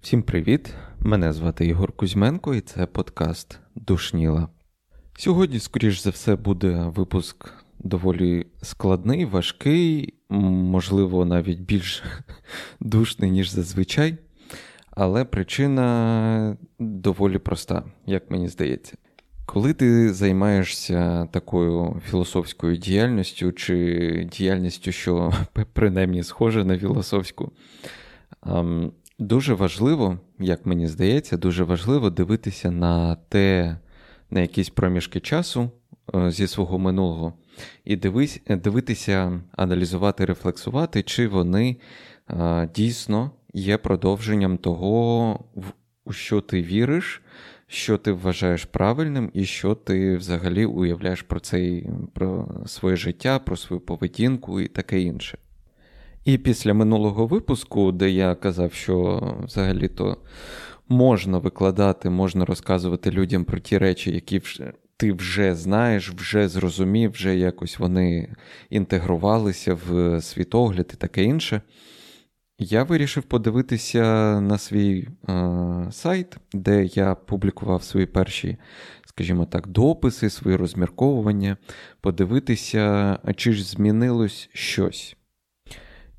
Всім привіт! Мене звати Ігор Кузьменко, і це подкаст Душніла. Сьогодні, скоріш за все, буде випуск доволі складний, важкий, можливо, навіть більш душний, ніж зазвичай. Але причина доволі проста, як мені здається. Коли ти займаєшся такою філософською діяльністю чи діяльністю, що принаймні схожа на філософську, дуже важливо, як мені здається, дуже важливо дивитися на те, на якісь проміжки часу е, зі свого минулого, і дивись, дивитися, аналізувати, рефлексувати, чи вони дійсно є продовженням того, у що ти віриш що ти вважаєш правильним, і що ти взагалі уявляєш про цей, про своє життя, про свою поведінку і таке інше. І після минулого випуску, де я казав, що взагалі-то можна викладати, можна розказувати людям про ті речі, які ти вже знаєш, вже зрозумів, вже якось вони інтегрувалися в світогляд і таке інше. Я вирішив подивитися на свій е, сайт, де я публікував свої перші, скажімо так, дописи, свої розмірковування, подивитися, чи ж змінилось щось.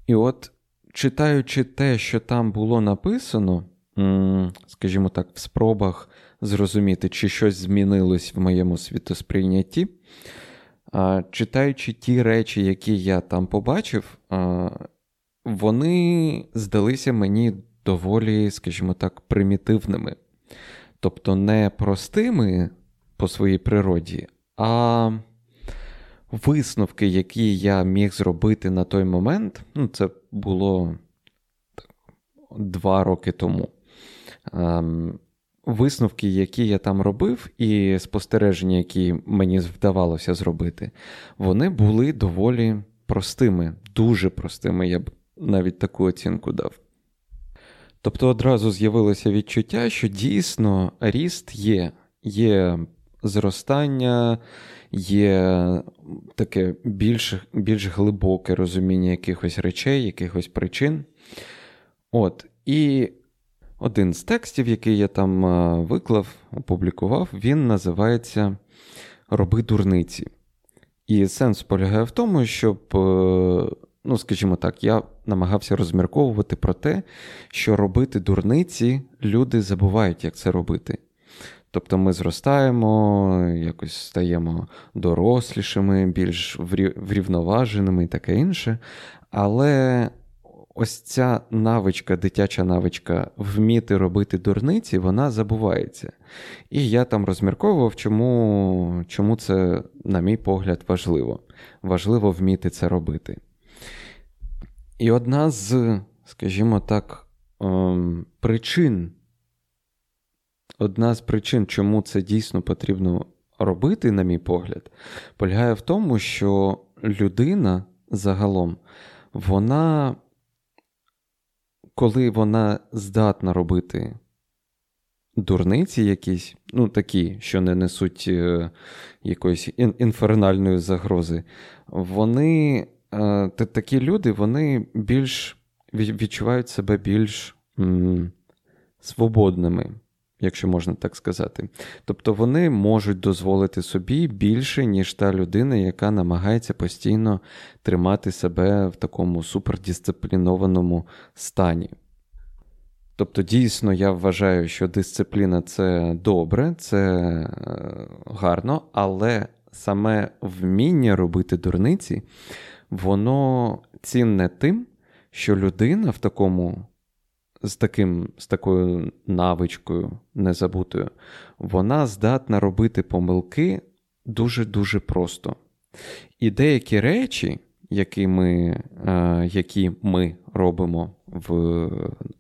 І от, читаючи те, що там було написано, скажімо так, в спробах зрозуміти, чи щось змінилось в моєму світосприйнятті, читаючи ті речі, які я там побачив, вони здалися мені доволі, скажімо так, примітивними. Тобто не простими по своїй природі, а висновки, які я міг зробити на той момент, ну, це було два роки тому. Ем, висновки, які я там робив, і спостереження, які мені вдавалося зробити, вони були доволі простими, дуже простими, я б навіть таку оцінку дав. Тобто одразу з'явилося відчуття, що дійсно ріст є, є зростання, є таке більш більш глибоке розуміння якихось речей, якихось причин. От, І один з текстів, який я там виклав, опублікував, він називається Роби дурниці. І сенс полягає в тому, щоб е, ну, скажімо так, я намагався розмірковувати про те, що робити дурниці люди забувають, як це робити. Тобто ми зростаємо, якось стаємо дорослішими, більш врівноваженими і таке інше. Але ось ця навичка, дитяча навичка вміти робити дурниці, вона забувається. І я там розмірковував, чому, чому це, на мій погляд, важливо. Важливо вміти це робити. І одна з, скажімо так, ем, причин, одна з причин, чому це дійсно потрібно робити, на мій погляд, полягає в тому, що людина загалом, вона, коли вона здатна робити дурниці якісь, ну такі, що не несуть е, якоїсь інфернальної загрози, вони такі люди вони більш відчувають себе більш м, свободними, якщо можна так сказати. Тобто вони можуть дозволити собі більше, ніж та людина, яка намагається постійно тримати себе в такому супердисциплінованому стані. Тобто, дійсно, я вважаю, що дисципліна це добре, це е, гарно, але саме вміння робити дурниці воно цінне тим, що людина в такому, з таким, з такою навичкою незабутою, вона здатна робити помилки дуже-дуже просто. І деякі речі, які ми е, які ми робимо в,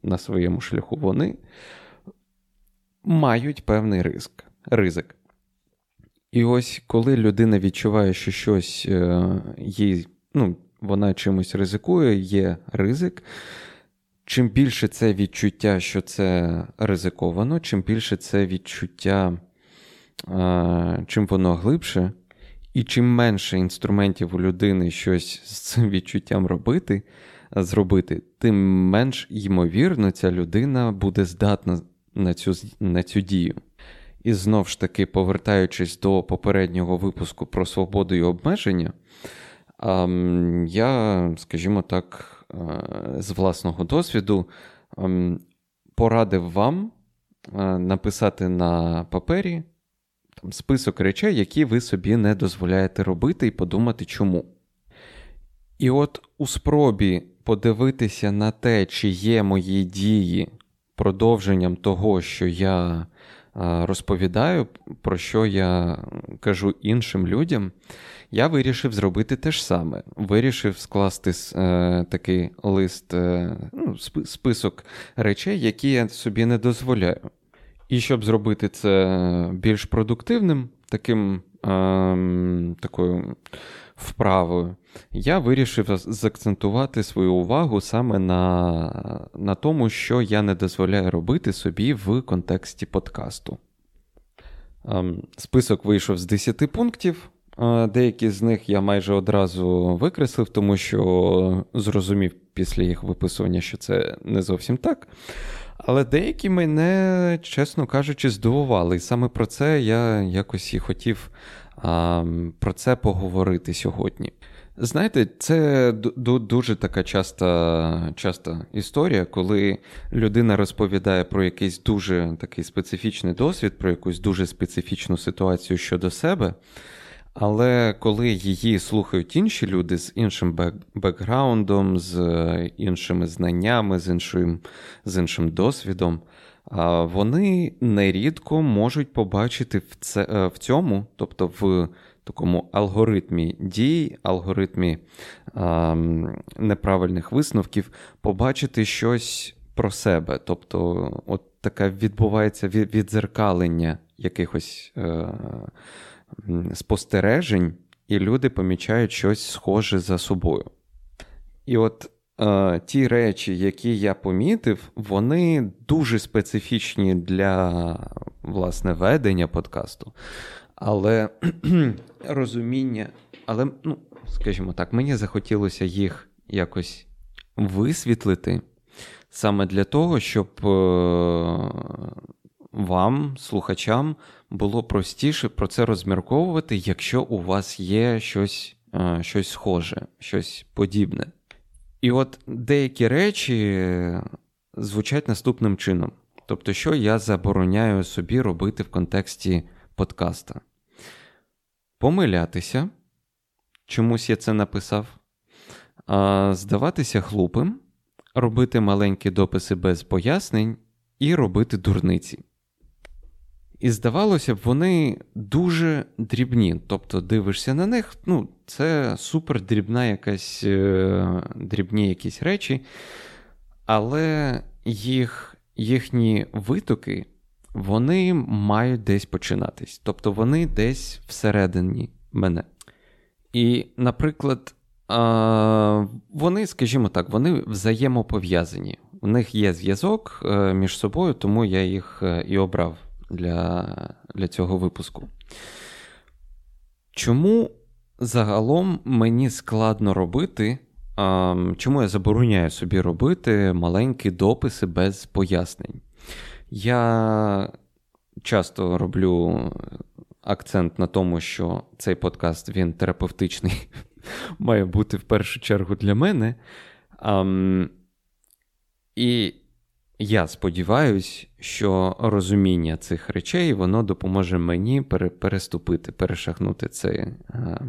на своєму шляху, вони мають певний ризик. ризик. І ось коли людина відчуває, що щось е, їй ну, вона чимось ризикує, є ризик. Чим більше це відчуття, що це ризиковано, чим більше це відчуття, чим воно глибше, І чим менше інструментів у людини щось з цим відчуттям робити, зробити, тим менш ймовірно ця людина буде здатна на цю, на цю дію. І знову ж таки, повертаючись до попереднього випуску про свободу і обмеження, я, скажімо так, з власного досвіду порадив вам написати на папері там, список речей, які ви собі не дозволяєте робити, і подумати, чому. І от у спробі подивитися на те, чи є мої дії продовженням того, що я розповідаю, про що я кажу іншим людям, я вирішив зробити те ж саме. Вирішив скласти е, такий лист, е, ну, список речей, які я собі не дозволяю. І щоб зробити це більш продуктивним, таким е, такою вправою, я вирішив заакцентувати свою увагу саме на, на тому, що я не дозволяю робити собі в контексті подкасту. Е, список вийшов з 10 пунктів. Деякі з них я майже одразу викреслив, тому що зрозумів після їх виписування, що це не зовсім так. Але деякі мене, чесно кажучи, здивували. І саме про це я якось і хотів а, про це поговорити сьогодні. Знаєте, це дуже така часта часта історія, коли людина розповідає про якийсь дуже такий специфічний досвід, про якусь дуже специфічну ситуацію щодо себе. Але коли її слухають інші люди з іншим бекграундом, з іншими знаннями, з іншим, з іншим досвідом, вони нерідко можуть побачити в це, е, в цьому, тобто в такому алгоритмі дій, алгоритмі а, неправильних висновків, побачити щось про себе. Тобто, от таке відбувається відзеркалення якихось. А, е, спостережень, і люди помічають щось схоже за собою. І от е, ті речі, які я помітив, вони дуже специфічні для власне ведення подкасту. Але розуміння, але, ну, скажімо так, мені захотілося їх якось висвітлити саме для того, щоб е, вам, слухачам, було простіше про це розмірковувати, якщо у вас є щось, е, щось схоже, щось подібне. І от деякі речі звучать наступним чином. Тобто, що я забороняю собі робити в контексті подкаста? Помилятися, чомусь я це написав, здаватися хлупим, робити маленькі дописи без пояснень і робити дурниці. І здавалося б, вони дуже дрібні. Тобто дивишся на них, ну, це супер дрібна якась е, дрібні якісь речі, але їх, їхні витоки вони мають десь починатись. Тобто вони десь всередині мене. І, наприклад, вони, скажімо так, вони взаємопов'язані. У них є зв'язок е, між собою, тому я їх е, і обрав для, для цього випуску. Чому загалом мені складно робити? Чому я забороняю собі робити маленькі дописи без пояснень? Я часто роблю акцент на тому, що цей подкаст він терапевтичний, має бути в першу чергу для мене. І я сподіваюся, що розуміння цих речей воно допоможе мені переступити, перешахнути це, е,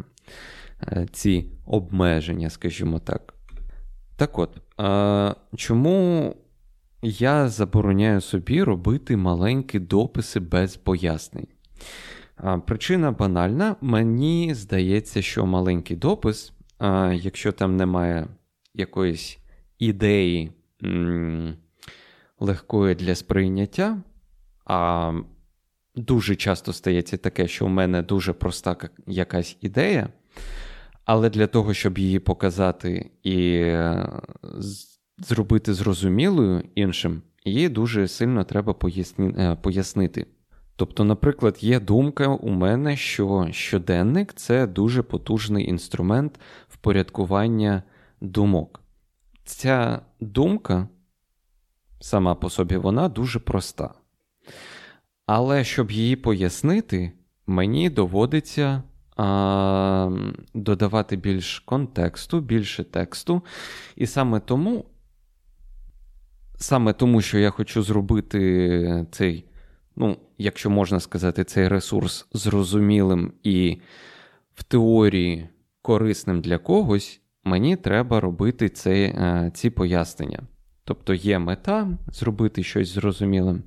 е, ці обмеження, скажімо так. Так от, чому я забороняю собі робити маленькі дописи без пояснень? Причина банальна, мені здається, що маленький допис, якщо там немає якоїсь ідеї легкою для сприйняття. А дуже часто стається таке, що у мене дуже проста якась ідея, але для того, щоб її показати і е, зробити зрозумілою іншим, її дуже сильно треба. Е, пояснити. Тобто, наприклад, є думка у мене, що щоденник це дуже потужний інструмент впорядкування думок. Ця думка сама по собі вона дуже проста. Але щоб її пояснити, мені доводиться а, додавати більш контексту, більше тексту. І саме тому, саме тому, що я хочу зробити цей, ну, якщо можна сказати, цей ресурс зрозумілим і в теорії корисним для когось, мені треба робити цей, ці пояснення. Тобто є мета зробити щось зрозумілим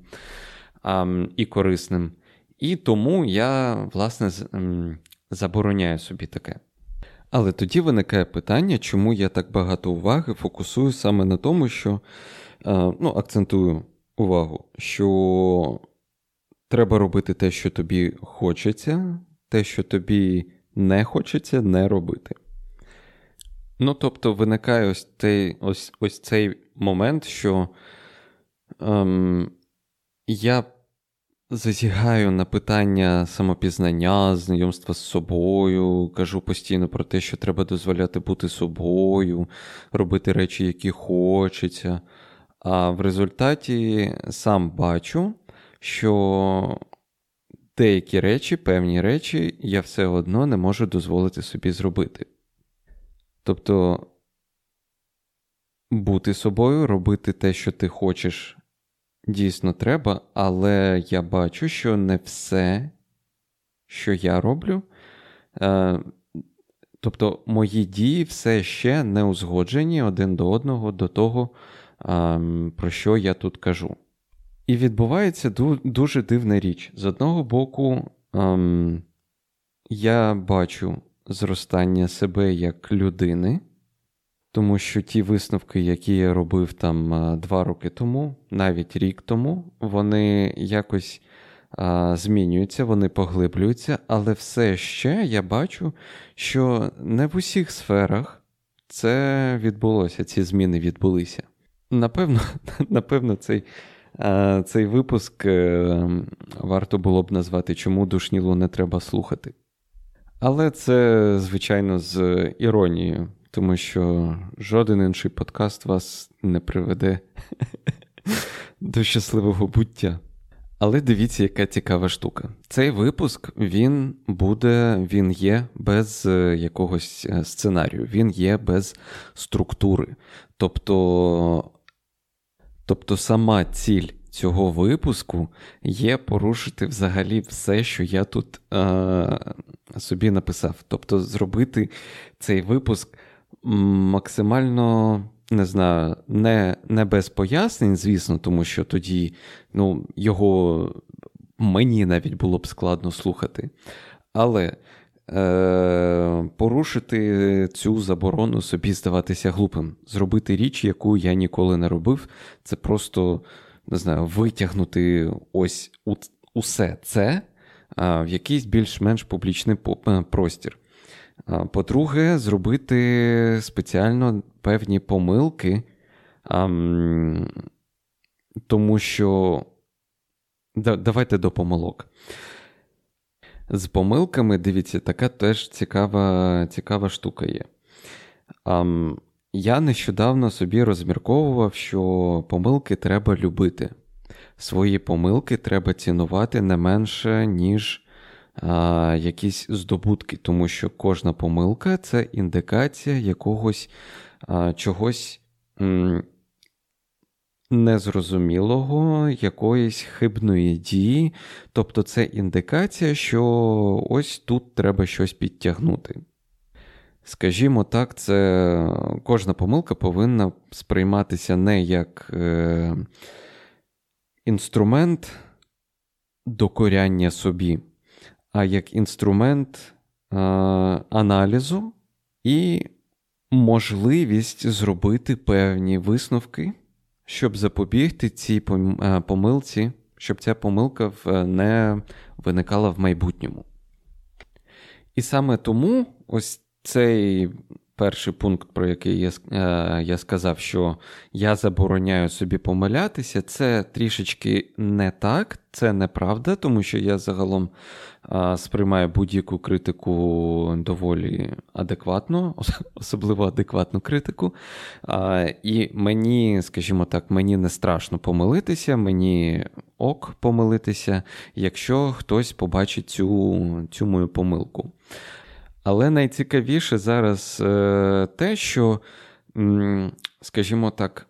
а, і корисним. І тому я, власне, забороняю собі таке. Але тоді виникає питання, чому я так багато уваги фокусую саме на тому, що ну, акцентую увагу, що треба робити те, що тобі хочеться, те, що тобі не хочеться, не робити. Ну, тобто, виникає ось цей ось, ось цей момент, що ем, я зазігаю на питання самопізнання, знайомства з собою, кажу постійно про те, що треба дозволяти бути собою, робити речі, які хочеться. А в результаті сам бачу, що деякі речі, певні речі, я все одно не можу дозволити собі зробити. Тобто бути собою, робити те, що ти хочеш, дійсно треба, але я бачу, що не все, що я роблю, е, тобто мої дії все ще не узгоджені один до одного до того, е, про що я тут кажу. І відбувається дуже дивна річ. З одного боку, ем, я бачу зростання себе як людини, тому що ті висновки, які я робив там два роки тому, навіть рік тому, вони якось а, змінюються, вони поглиблюються, але все ще я бачу, що не в усіх сферах це відбулося, ці зміни відбулися. Напевно, напевно, цей. Цей випуск е, варто було б назвати Чому душніло не треба слухати. Але це, звичайно, з іронією, тому що жоден інший подкаст вас не приведе до щасливого буття. Але дивіться, яка цікава штука. Цей випуск він буде, він є без е, якогось е, сценарію, він є без структури. Тобто, Тобто сама ціль цього випуску є порушити взагалі все, що я тут е, собі написав. Тобто, зробити цей випуск максимально. Не знаю, не не без пояснень, звісно, тому що тоді ну, його мені навіть було б складно слухати. Але е, порушити цю заборону собі здаватися глупим, зробити річ, яку я ніколи не робив, це просто не знаю, витягнути ось усе це в якийсь більш-менш публічний е, простір. По-друге, зробити спеціально певні помилки, тому що давайте до помилок. З помилками, дивіться, така теж цікава цікава штука є. Я нещодавно собі розмірковував, що помилки треба любити. Свої помилки треба цінувати не менше, ніж а, якісь здобутки, тому що кожна помилка це індикація якогось а, чогось м, незрозумілого, якоїсь хибної дії. Тобто це індикація, що ось тут треба щось підтягнути. Скажімо так, це кожна помилка повинна сприйматися не як е, інструмент докоряння собі, а як інструмент е, аналізу і можливість зробити певні висновки, щоб запобігти цій е, помилці, щоб ця помилка не виникала в майбутньому. І саме тому ось цей перший пункт, про який я е, я сказав, що я забороняю собі помилятися, це трішечки не так, це неправда, тому що я загалом сприймаю будь-яку критику доволі адекватно, особливо адекватну критику. І мені, скажімо так, мені не страшно помилитися, мені ок помилитися, якщо хтось побачить цю, цю мою помилку. Але найцікавіше зараз е, те, що, скажімо так,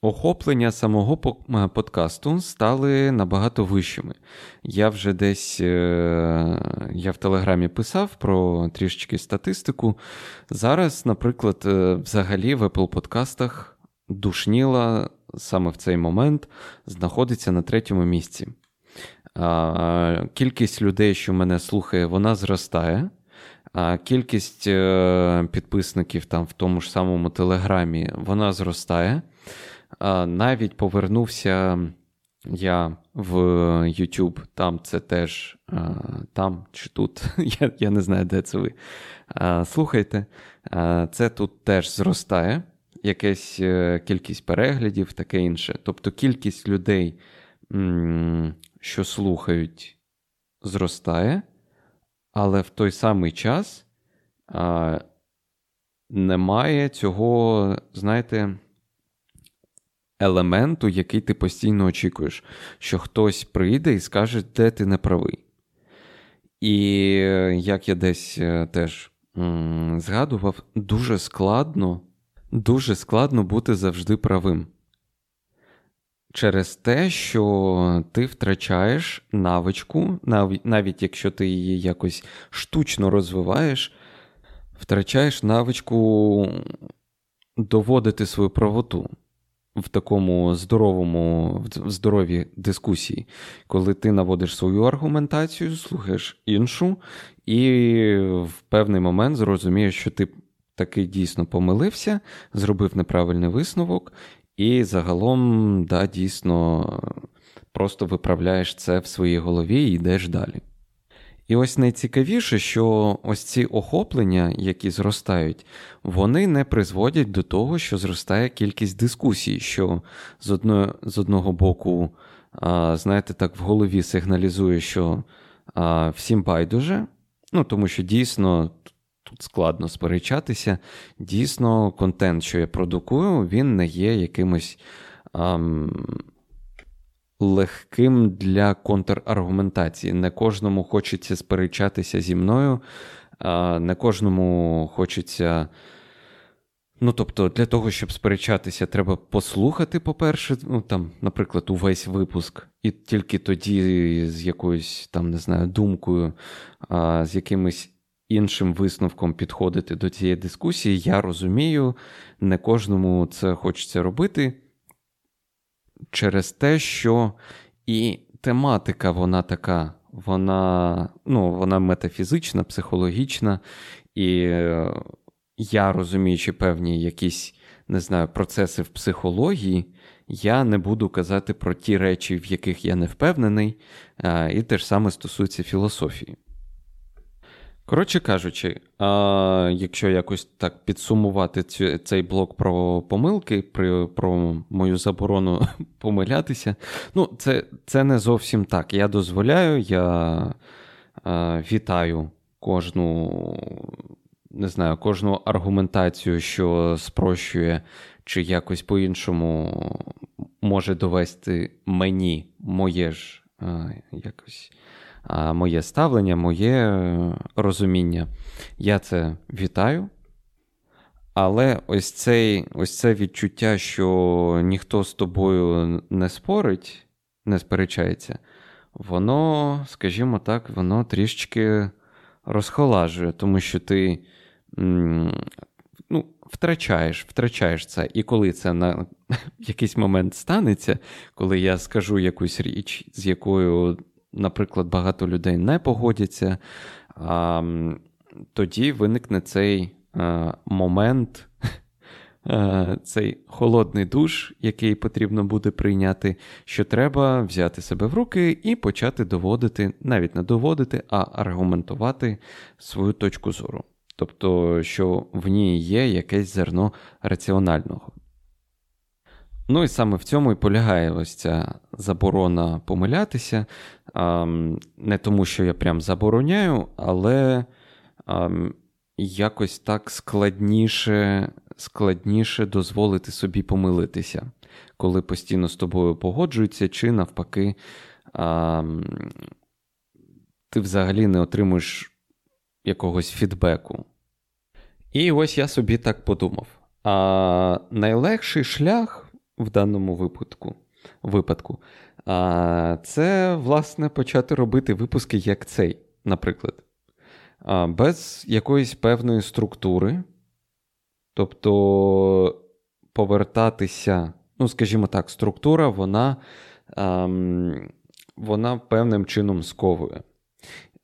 охоплення самого е, подкасту стали набагато вищими. Я вже десь е, я в Телеграмі писав про трішечки статистику. Зараз, наприклад, взагалі в Apple подкастах душніла саме в цей момент знаходиться на третьому місці. Кількість людей, що мене слухає, вона зростає. Кількість е, підписників там в тому ж самому Телеграмі вона зростає. Навіть повернувся я в YouTube, там це теж там чи тут, я я не знаю, де це ви. Слухайте, це тут теж зростає, якась е, кількість переглядів, таке інше. Тобто кількість людей, що слухають, зростає але в той самий час а, немає цього, знаєте, елементу, який ти постійно очікуєш, що хтось прийде і скаже, де ти не правий. І як я десь е, теж згадував, дуже складно, дуже складно бути завжди правим через те, що ти втрачаєш навичку, навіть якщо ти її якось штучно розвиваєш, втрачаєш навичку доводити свою правоту. В такому здоровому, в здоровій дискусії, коли ти наводиш свою аргументацію, слухаєш іншу, і в певний момент зрозумієш, що ти таки дійсно помилився, зробив неправильний висновок, і загалом, да, дійсно, просто виправляєш це в своїй голові і йдеш далі. І ось найцікавіше, що ось ці охоплення, які зростають, вони не призводять до того, що зростає кількість дискусій, що з одного, з одного боку, а, знаєте, так в голові сигналізує, що а, всім байдуже, ну тому що дійсно тут складно сперечатися. Дійсно, контент, що я продукую, він не є якимось ам, легким для контраргументації. Не кожному хочеться сперечатися зі мною, а не кожному хочеться. Ну, тобто, для того, щоб сперечатися, треба послухати, по-перше, ну там, наприклад, увесь випуск, і тільки тоді з якоюсь там, не знаю, думкою, а, з якимись іншим висновком підходити до цієї дискусії. Я розумію, не кожному це хочеться робити через те, що і тематика, вона така, вона ну, вона метафізична, психологічна, і е, я розуміючи певні якісь. Не знаю, процеси в психології, я не буду казати про ті речі, в яких я не впевнений, і те ж саме стосується філософії. Коротше кажучи, а, якщо якось так підсумувати цю, цей блок про помилки, при, про мою заборону помилятися, ну, це це не зовсім так. Я дозволяю, я а, вітаю кожну, не знаю, кожну аргументацію, що спрощує, чи якось по-іншому може довести мені моє ж а, якось моє ставлення, моє е, розуміння. Я це вітаю. Але ось цей, ось це відчуття, що ніхто з тобою не спорить, не сперечається, воно, скажімо так, воно трішечки розхолажує, тому що ти ну, втрачаєш втрачаєш це. І коли це на якийсь момент станеться, коли я скажу якусь річ, з якою наприклад, багато людей не погодяться, тоді виникне цей а, момент, а, цей холодний душ, який потрібно буде прийняти, що треба взяти себе в руки і почати доводити, навіть не доводити, а аргументувати свою точку зору. тобто, що в ній є якесь зерно раціонального. Ну і саме в цьому і полягає ось ця заборона помилятися. Не тому, що я прям забороняю, але якось так складніше складніше дозволити собі помилитися, коли постійно з тобою погоджуються, чи навпаки, ти взагалі не отримуєш якогось фідбеку. І ось я собі так подумав. А найлегший шлях в даному випадку випадку, а, це, власне, почати робити випуски як цей, наприклад, а, без якоїсь певної структури. Тобто повертатися, ну, скажімо так, структура, вона а, вона певним чином сковує.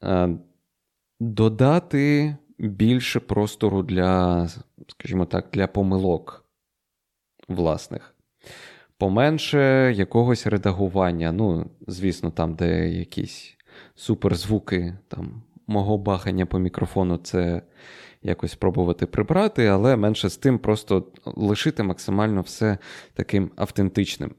А, додати більше простору для, скажімо так, для помилок власних поменше якогось редагування. Ну, звісно, там, де якісь суперзвуки там, мого бахання по мікрофону, це якось спробувати прибрати, але менше з тим, просто лишити максимально все таким автентичним.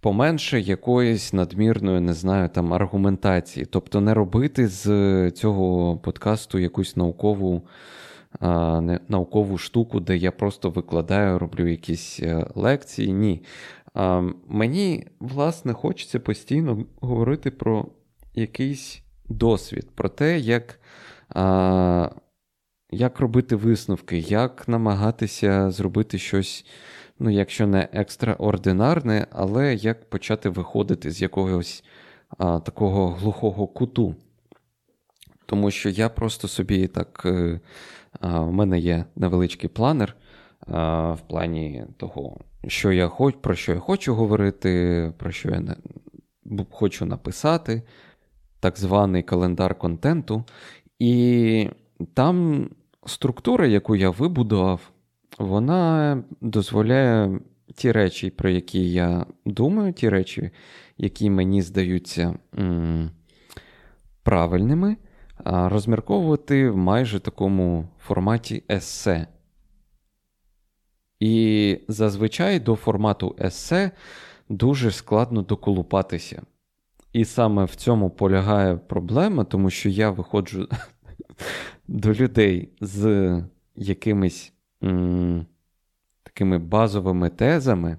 Поменше якоїсь надмірної, не знаю, там аргументації. Тобто не робити з цього подкасту якусь наукову наукову штуку, де я просто викладаю, роблю якісь е, лекції. Ні. Мені, власне, хочеться постійно говорити про якийсь досвід, про те, як як робити висновки, як намагатися зробити щось, ну, якщо не екстраординарне, але як почати виходити з якогось а, такого глухого куту. Тому що я просто собі так е, у мене є невеличкий планер в плані того, що я хоч, про що я хочу говорити, про що я хочу написати, так званий календар контенту. І там структура, яку я вибудував, вона дозволяє ті речі, про які я думаю, ті речі, які мені здаються правильними розмірковувати в майже такому форматі есе. І зазвичай до формату есе дуже складно доколупатися. І саме в цьому полягає проблема, тому що я виходжу до людей з якимись м- такими базовими тезами,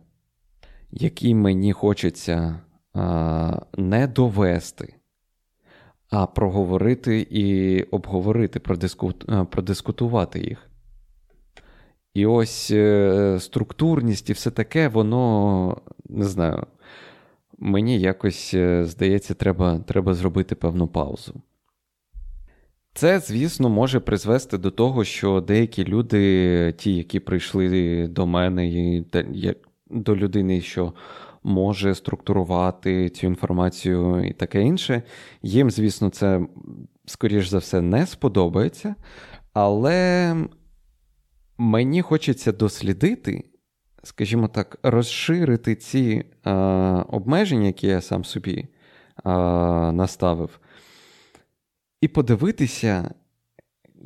які мені хочеться а, не довести а проговорити і обговорити. Продискутувати їх. І ось е, структурність і все таке, воно не знаю. Мені якось е, здається, треба, треба зробити певну паузу. Це, звісно, може призвести до того, що деякі люди, ті, які прийшли до мене, і до людини, що може структурувати цю інформацію і таке інше. Їм, звісно, це, скоріш за все, не сподобається, але мені хочеться дослідити, скажімо так, розширити ці а, обмеження, які я сам собі а, наставив, і подивитися,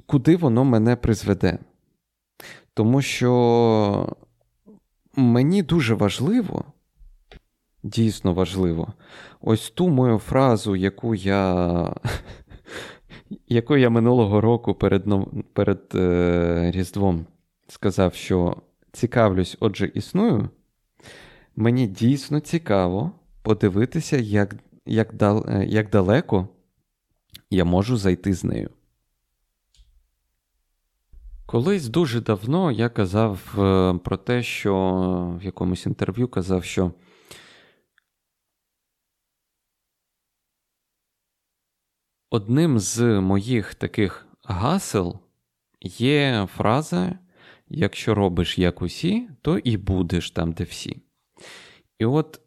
куди воно мене призведе. Тому що мені дуже важливо дійсно важливо. Ось ту мою фразу, яку я яку я минулого року перед перед е, Різдвом сказав, що цікавлюсь, отже, існую. Мені дійсно цікаво подивитися, як, як, дал, е, як далеко я можу зайти з нею. Колись дуже давно я казав е, про те, що в якомусь інтерв'ю казав, що Одним з моїх таких гасел є фраза: якщо робиш як усі, то і будеш там, де всі. І от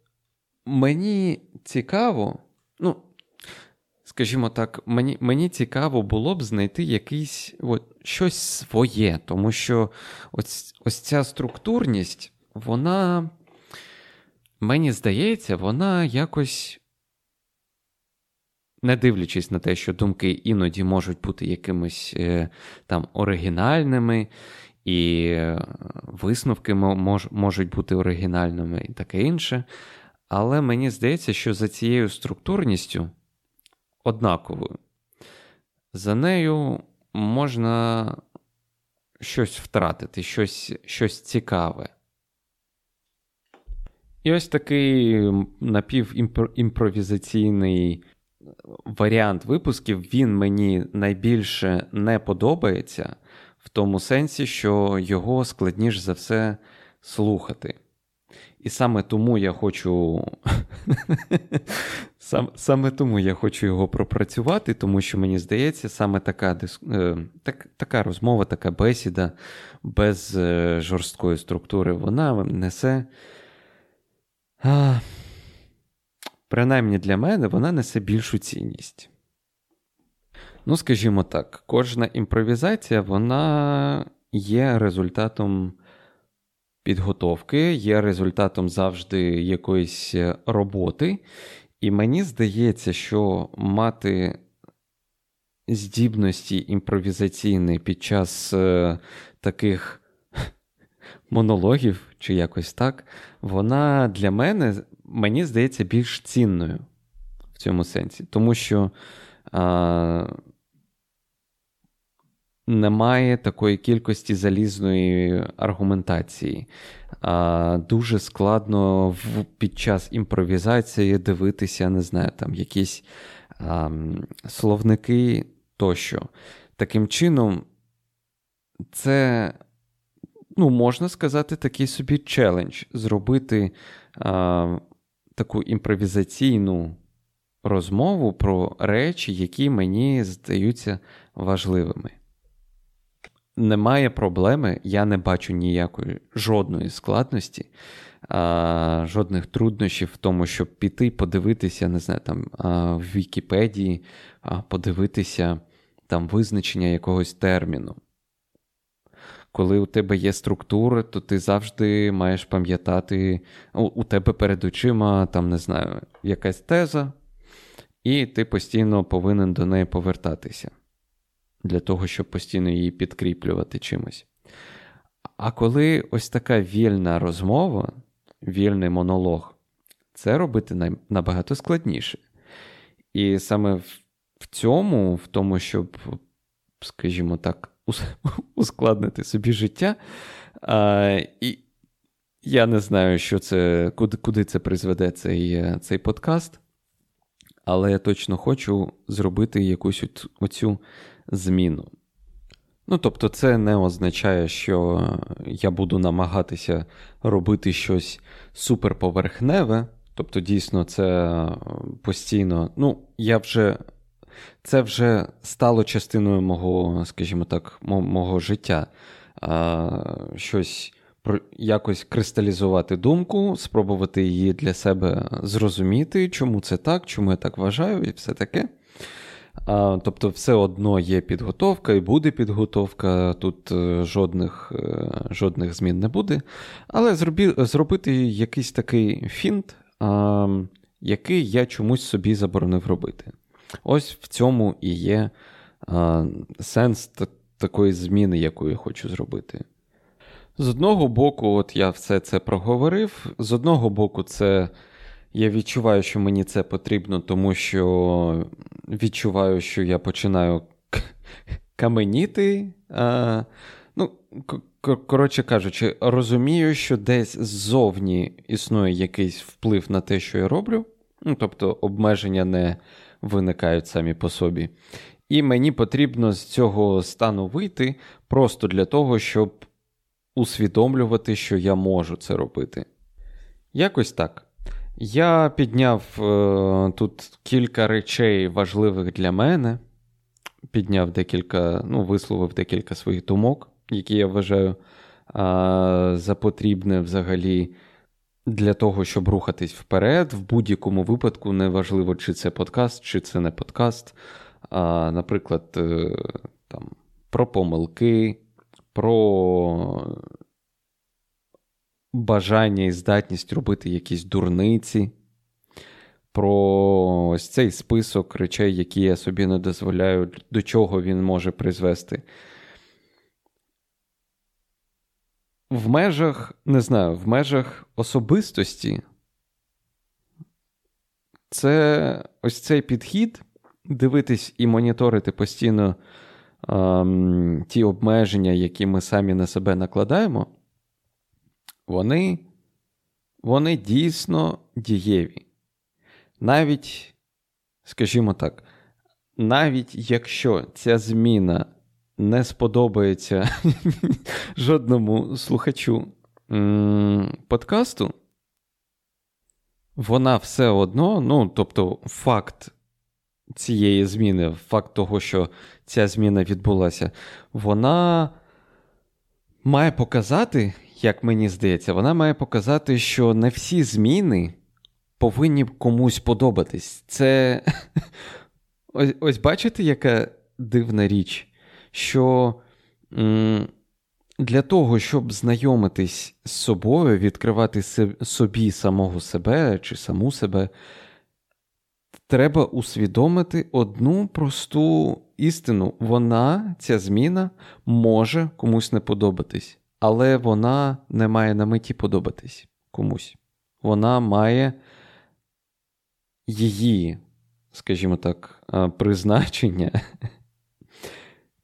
мені цікаво, ну, скажімо так, мені мені цікаво було б знайти якийсь от, щось своє, тому що ось, ось ця структурність, вона, мені здається, вона якось не дивлячись на те, що думки іноді можуть бути якимись е, там оригінальними, і е, висновки мож, можуть бути оригінальними і таке інше. Але мені здається, що за цією структурністю однаковою, за нею можна щось втратити, щось, щось цікаве. І ось такий напівімпровізаційний варіант випусків він мені найбільше не подобається, в тому сенсі, що його складніше за все слухати. І саме тому я хочу Сам, саме тому я хочу його пропрацювати, тому що мені здається, саме така е, так, така розмова, така бесіда без е, жорсткої структури, вона несе. А, Принаймні для мене вона несе більшу цінність. Ну, скажімо так, кожна імпровізація вона є результатом підготовки, є результатом завжди якоїсь роботи. І мені здається, що мати здібності імпровізаційні під час е, таких монологів чи якось так, вона для мене, мені здається, більш цінною в цьому сенсі. Тому що а, немає такої кількості залізної аргументації. А, Дуже складно в, під час імпровізації дивитися, не знаю, там якісь а, словники тощо. Таким чином, це, ну, можна сказати, такий собі челендж зробити а, таку імпровізаційну розмову про речі, які мені здаються важливими немає проблеми, я не бачу ніякої жодної складності, а, жодних труднощів в тому, щоб піти, подивитися, не знаю, там а, в Вікіпедії, а, подивитися там визначення якогось терміну. Коли у тебе є структура, то ти завжди маєш пам'ятати, у, тебе перед очима, там, не знаю, якась теза, і ти постійно повинен до неї повертатися для того, щоб постійно її підкріплювати чимось. А коли ось така вільна розмова, вільний монолог, це робити набагато складніше. І саме в цьому, в тому, щоб, скажімо так, ускладнити собі життя. А, І я не знаю, що це, куди куди це призведе цей цей подкаст, але я точно хочу зробити якусь оцю зміну. Ну, тобто, це не означає, що я буду намагатися робити щось суперповерхневе. Тобто, дійсно, це постійно. Ну, я вже. Це вже стало частиною мого, скажімо так, мого життя. Щось якось кристалізувати думку, спробувати її для себе зрозуміти, чому це так, чому я так вважаю, і все таке. А, Тобто, все одно є підготовка і буде підготовка, тут е, жодних е, жодних змін не буде. Але зробі, зробити якийсь такий фінт, а, який я чомусь собі заборонив робити. Ось в цьому і є а, сенс та, такої зміни, яку я хочу зробити. З одного боку, от я все це проговорив. З одного боку, це я відчуваю, що мені це потрібно, тому що відчуваю, що я починаю каменіти. А, Ну, коротше кажучи, розумію, що десь ззовні існує якийсь вплив на те, що я роблю. Ну, Тобто обмеження не виникають самі по собі. І мені потрібно з цього стану вийти просто для того, щоб усвідомлювати, що я можу це робити. Якось так. Я підняв е, тут кілька речей важливих для мене. Підняв декілька, ну, висловив декілька своїх думок, які я вважаю а, за потрібне взагалі для того, щоб рухатись вперед. В будь-якому випадку, неважливо, чи це подкаст, чи це не подкаст. А, Наприклад, е, там, про помилки, про бажання і здатність робити якісь дурниці, про ось цей список речей, які я собі не дозволяю, до чого він може призвести. В межах, не знаю, в межах особистості це ось цей підхід дивитись і моніторити постійно ем, ті обмеження, які ми самі на себе накладаємо, вони, вони дійсно дієві. Навіть, скажімо так, навіть якщо ця зміна не сподобається жодному слухачу подкасту, вона все одно, ну, тобто, факт цієї зміни, факт того, що ця зміна відбулася, вона має показати, як мені здається, вона має показати, що не всі зміни повинні комусь подобатись. Це ось, ось бачите, яка дивна річ, що для того, щоб знайомитись з собою, відкривати собі самого себе чи саму себе, треба усвідомити одну просту істину. Вона, ця зміна, може комусь не подобатись, але вона не має на меті подобатись комусь. Вона має її, скажімо так, призначення.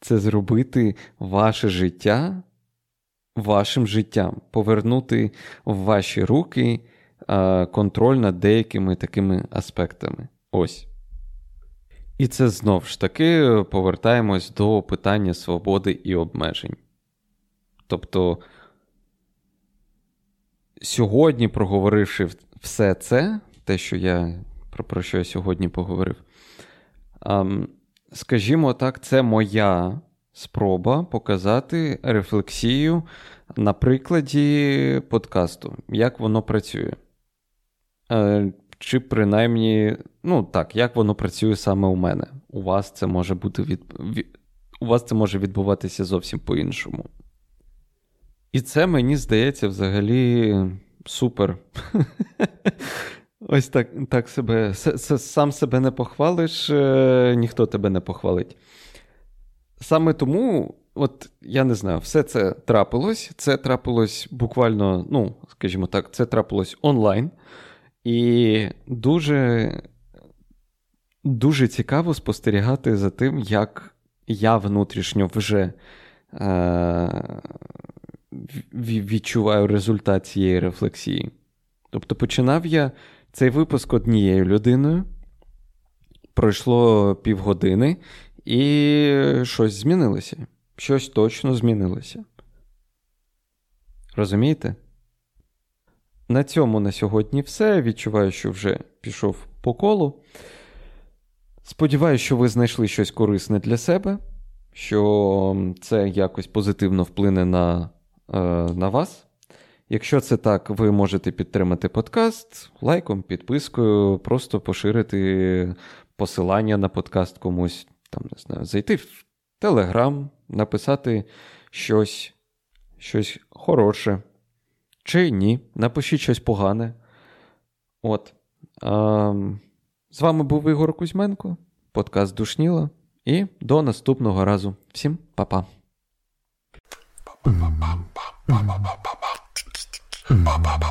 Це зробити ваше життя вашим життям, повернути в ваші руки контроль над деякими такими аспектами. Ось. І це знов ж таки повертаємось до питання свободи і обмежень. Тобто, сьогодні, проговоривши все це, те, що я про, що я сьогодні поговорив, скажімо так, це моя спроба показати рефлексію на прикладі подкасту, як воно працює. Е, чи принаймні, ну так, як воно працює саме у мене. У вас це може бути від... у вас це може відбуватися зовсім по-іншому. І це мені здається взагалі супер. Ось так так себе. Сам себе не похвалиш, е, ніхто тебе не похвалить. Саме тому, от я не знаю, все це трапилось. Це трапилось буквально, ну, скажімо так, це трапилось онлайн. І дуже дуже цікаво спостерігати за тим, як я внутрішньо вже е, відчуваю результат цієї рефлексії. Тобто починав я цей випуск однією людиною. Пройшло півгодини, і щось змінилося. Щось точно змінилося. Розумієте? На цьому на сьогодні все. Відчуваю, що вже пішов по колу. Сподіваюсь, що ви знайшли щось корисне для себе, що це якось позитивно вплине на, е, на вас. Якщо це так, ви можете підтримати подкаст лайком, підпискою, просто поширити посилання на подкаст комусь там, не знаю, зайти в Телеграм, написати щось, щось хороше. Чи ні, напишіть щось погане. От. А, З вами був Ігор Кузьменко, подкаст Душніла. І до наступного разу. Всім па-па. 嗯爸爸爸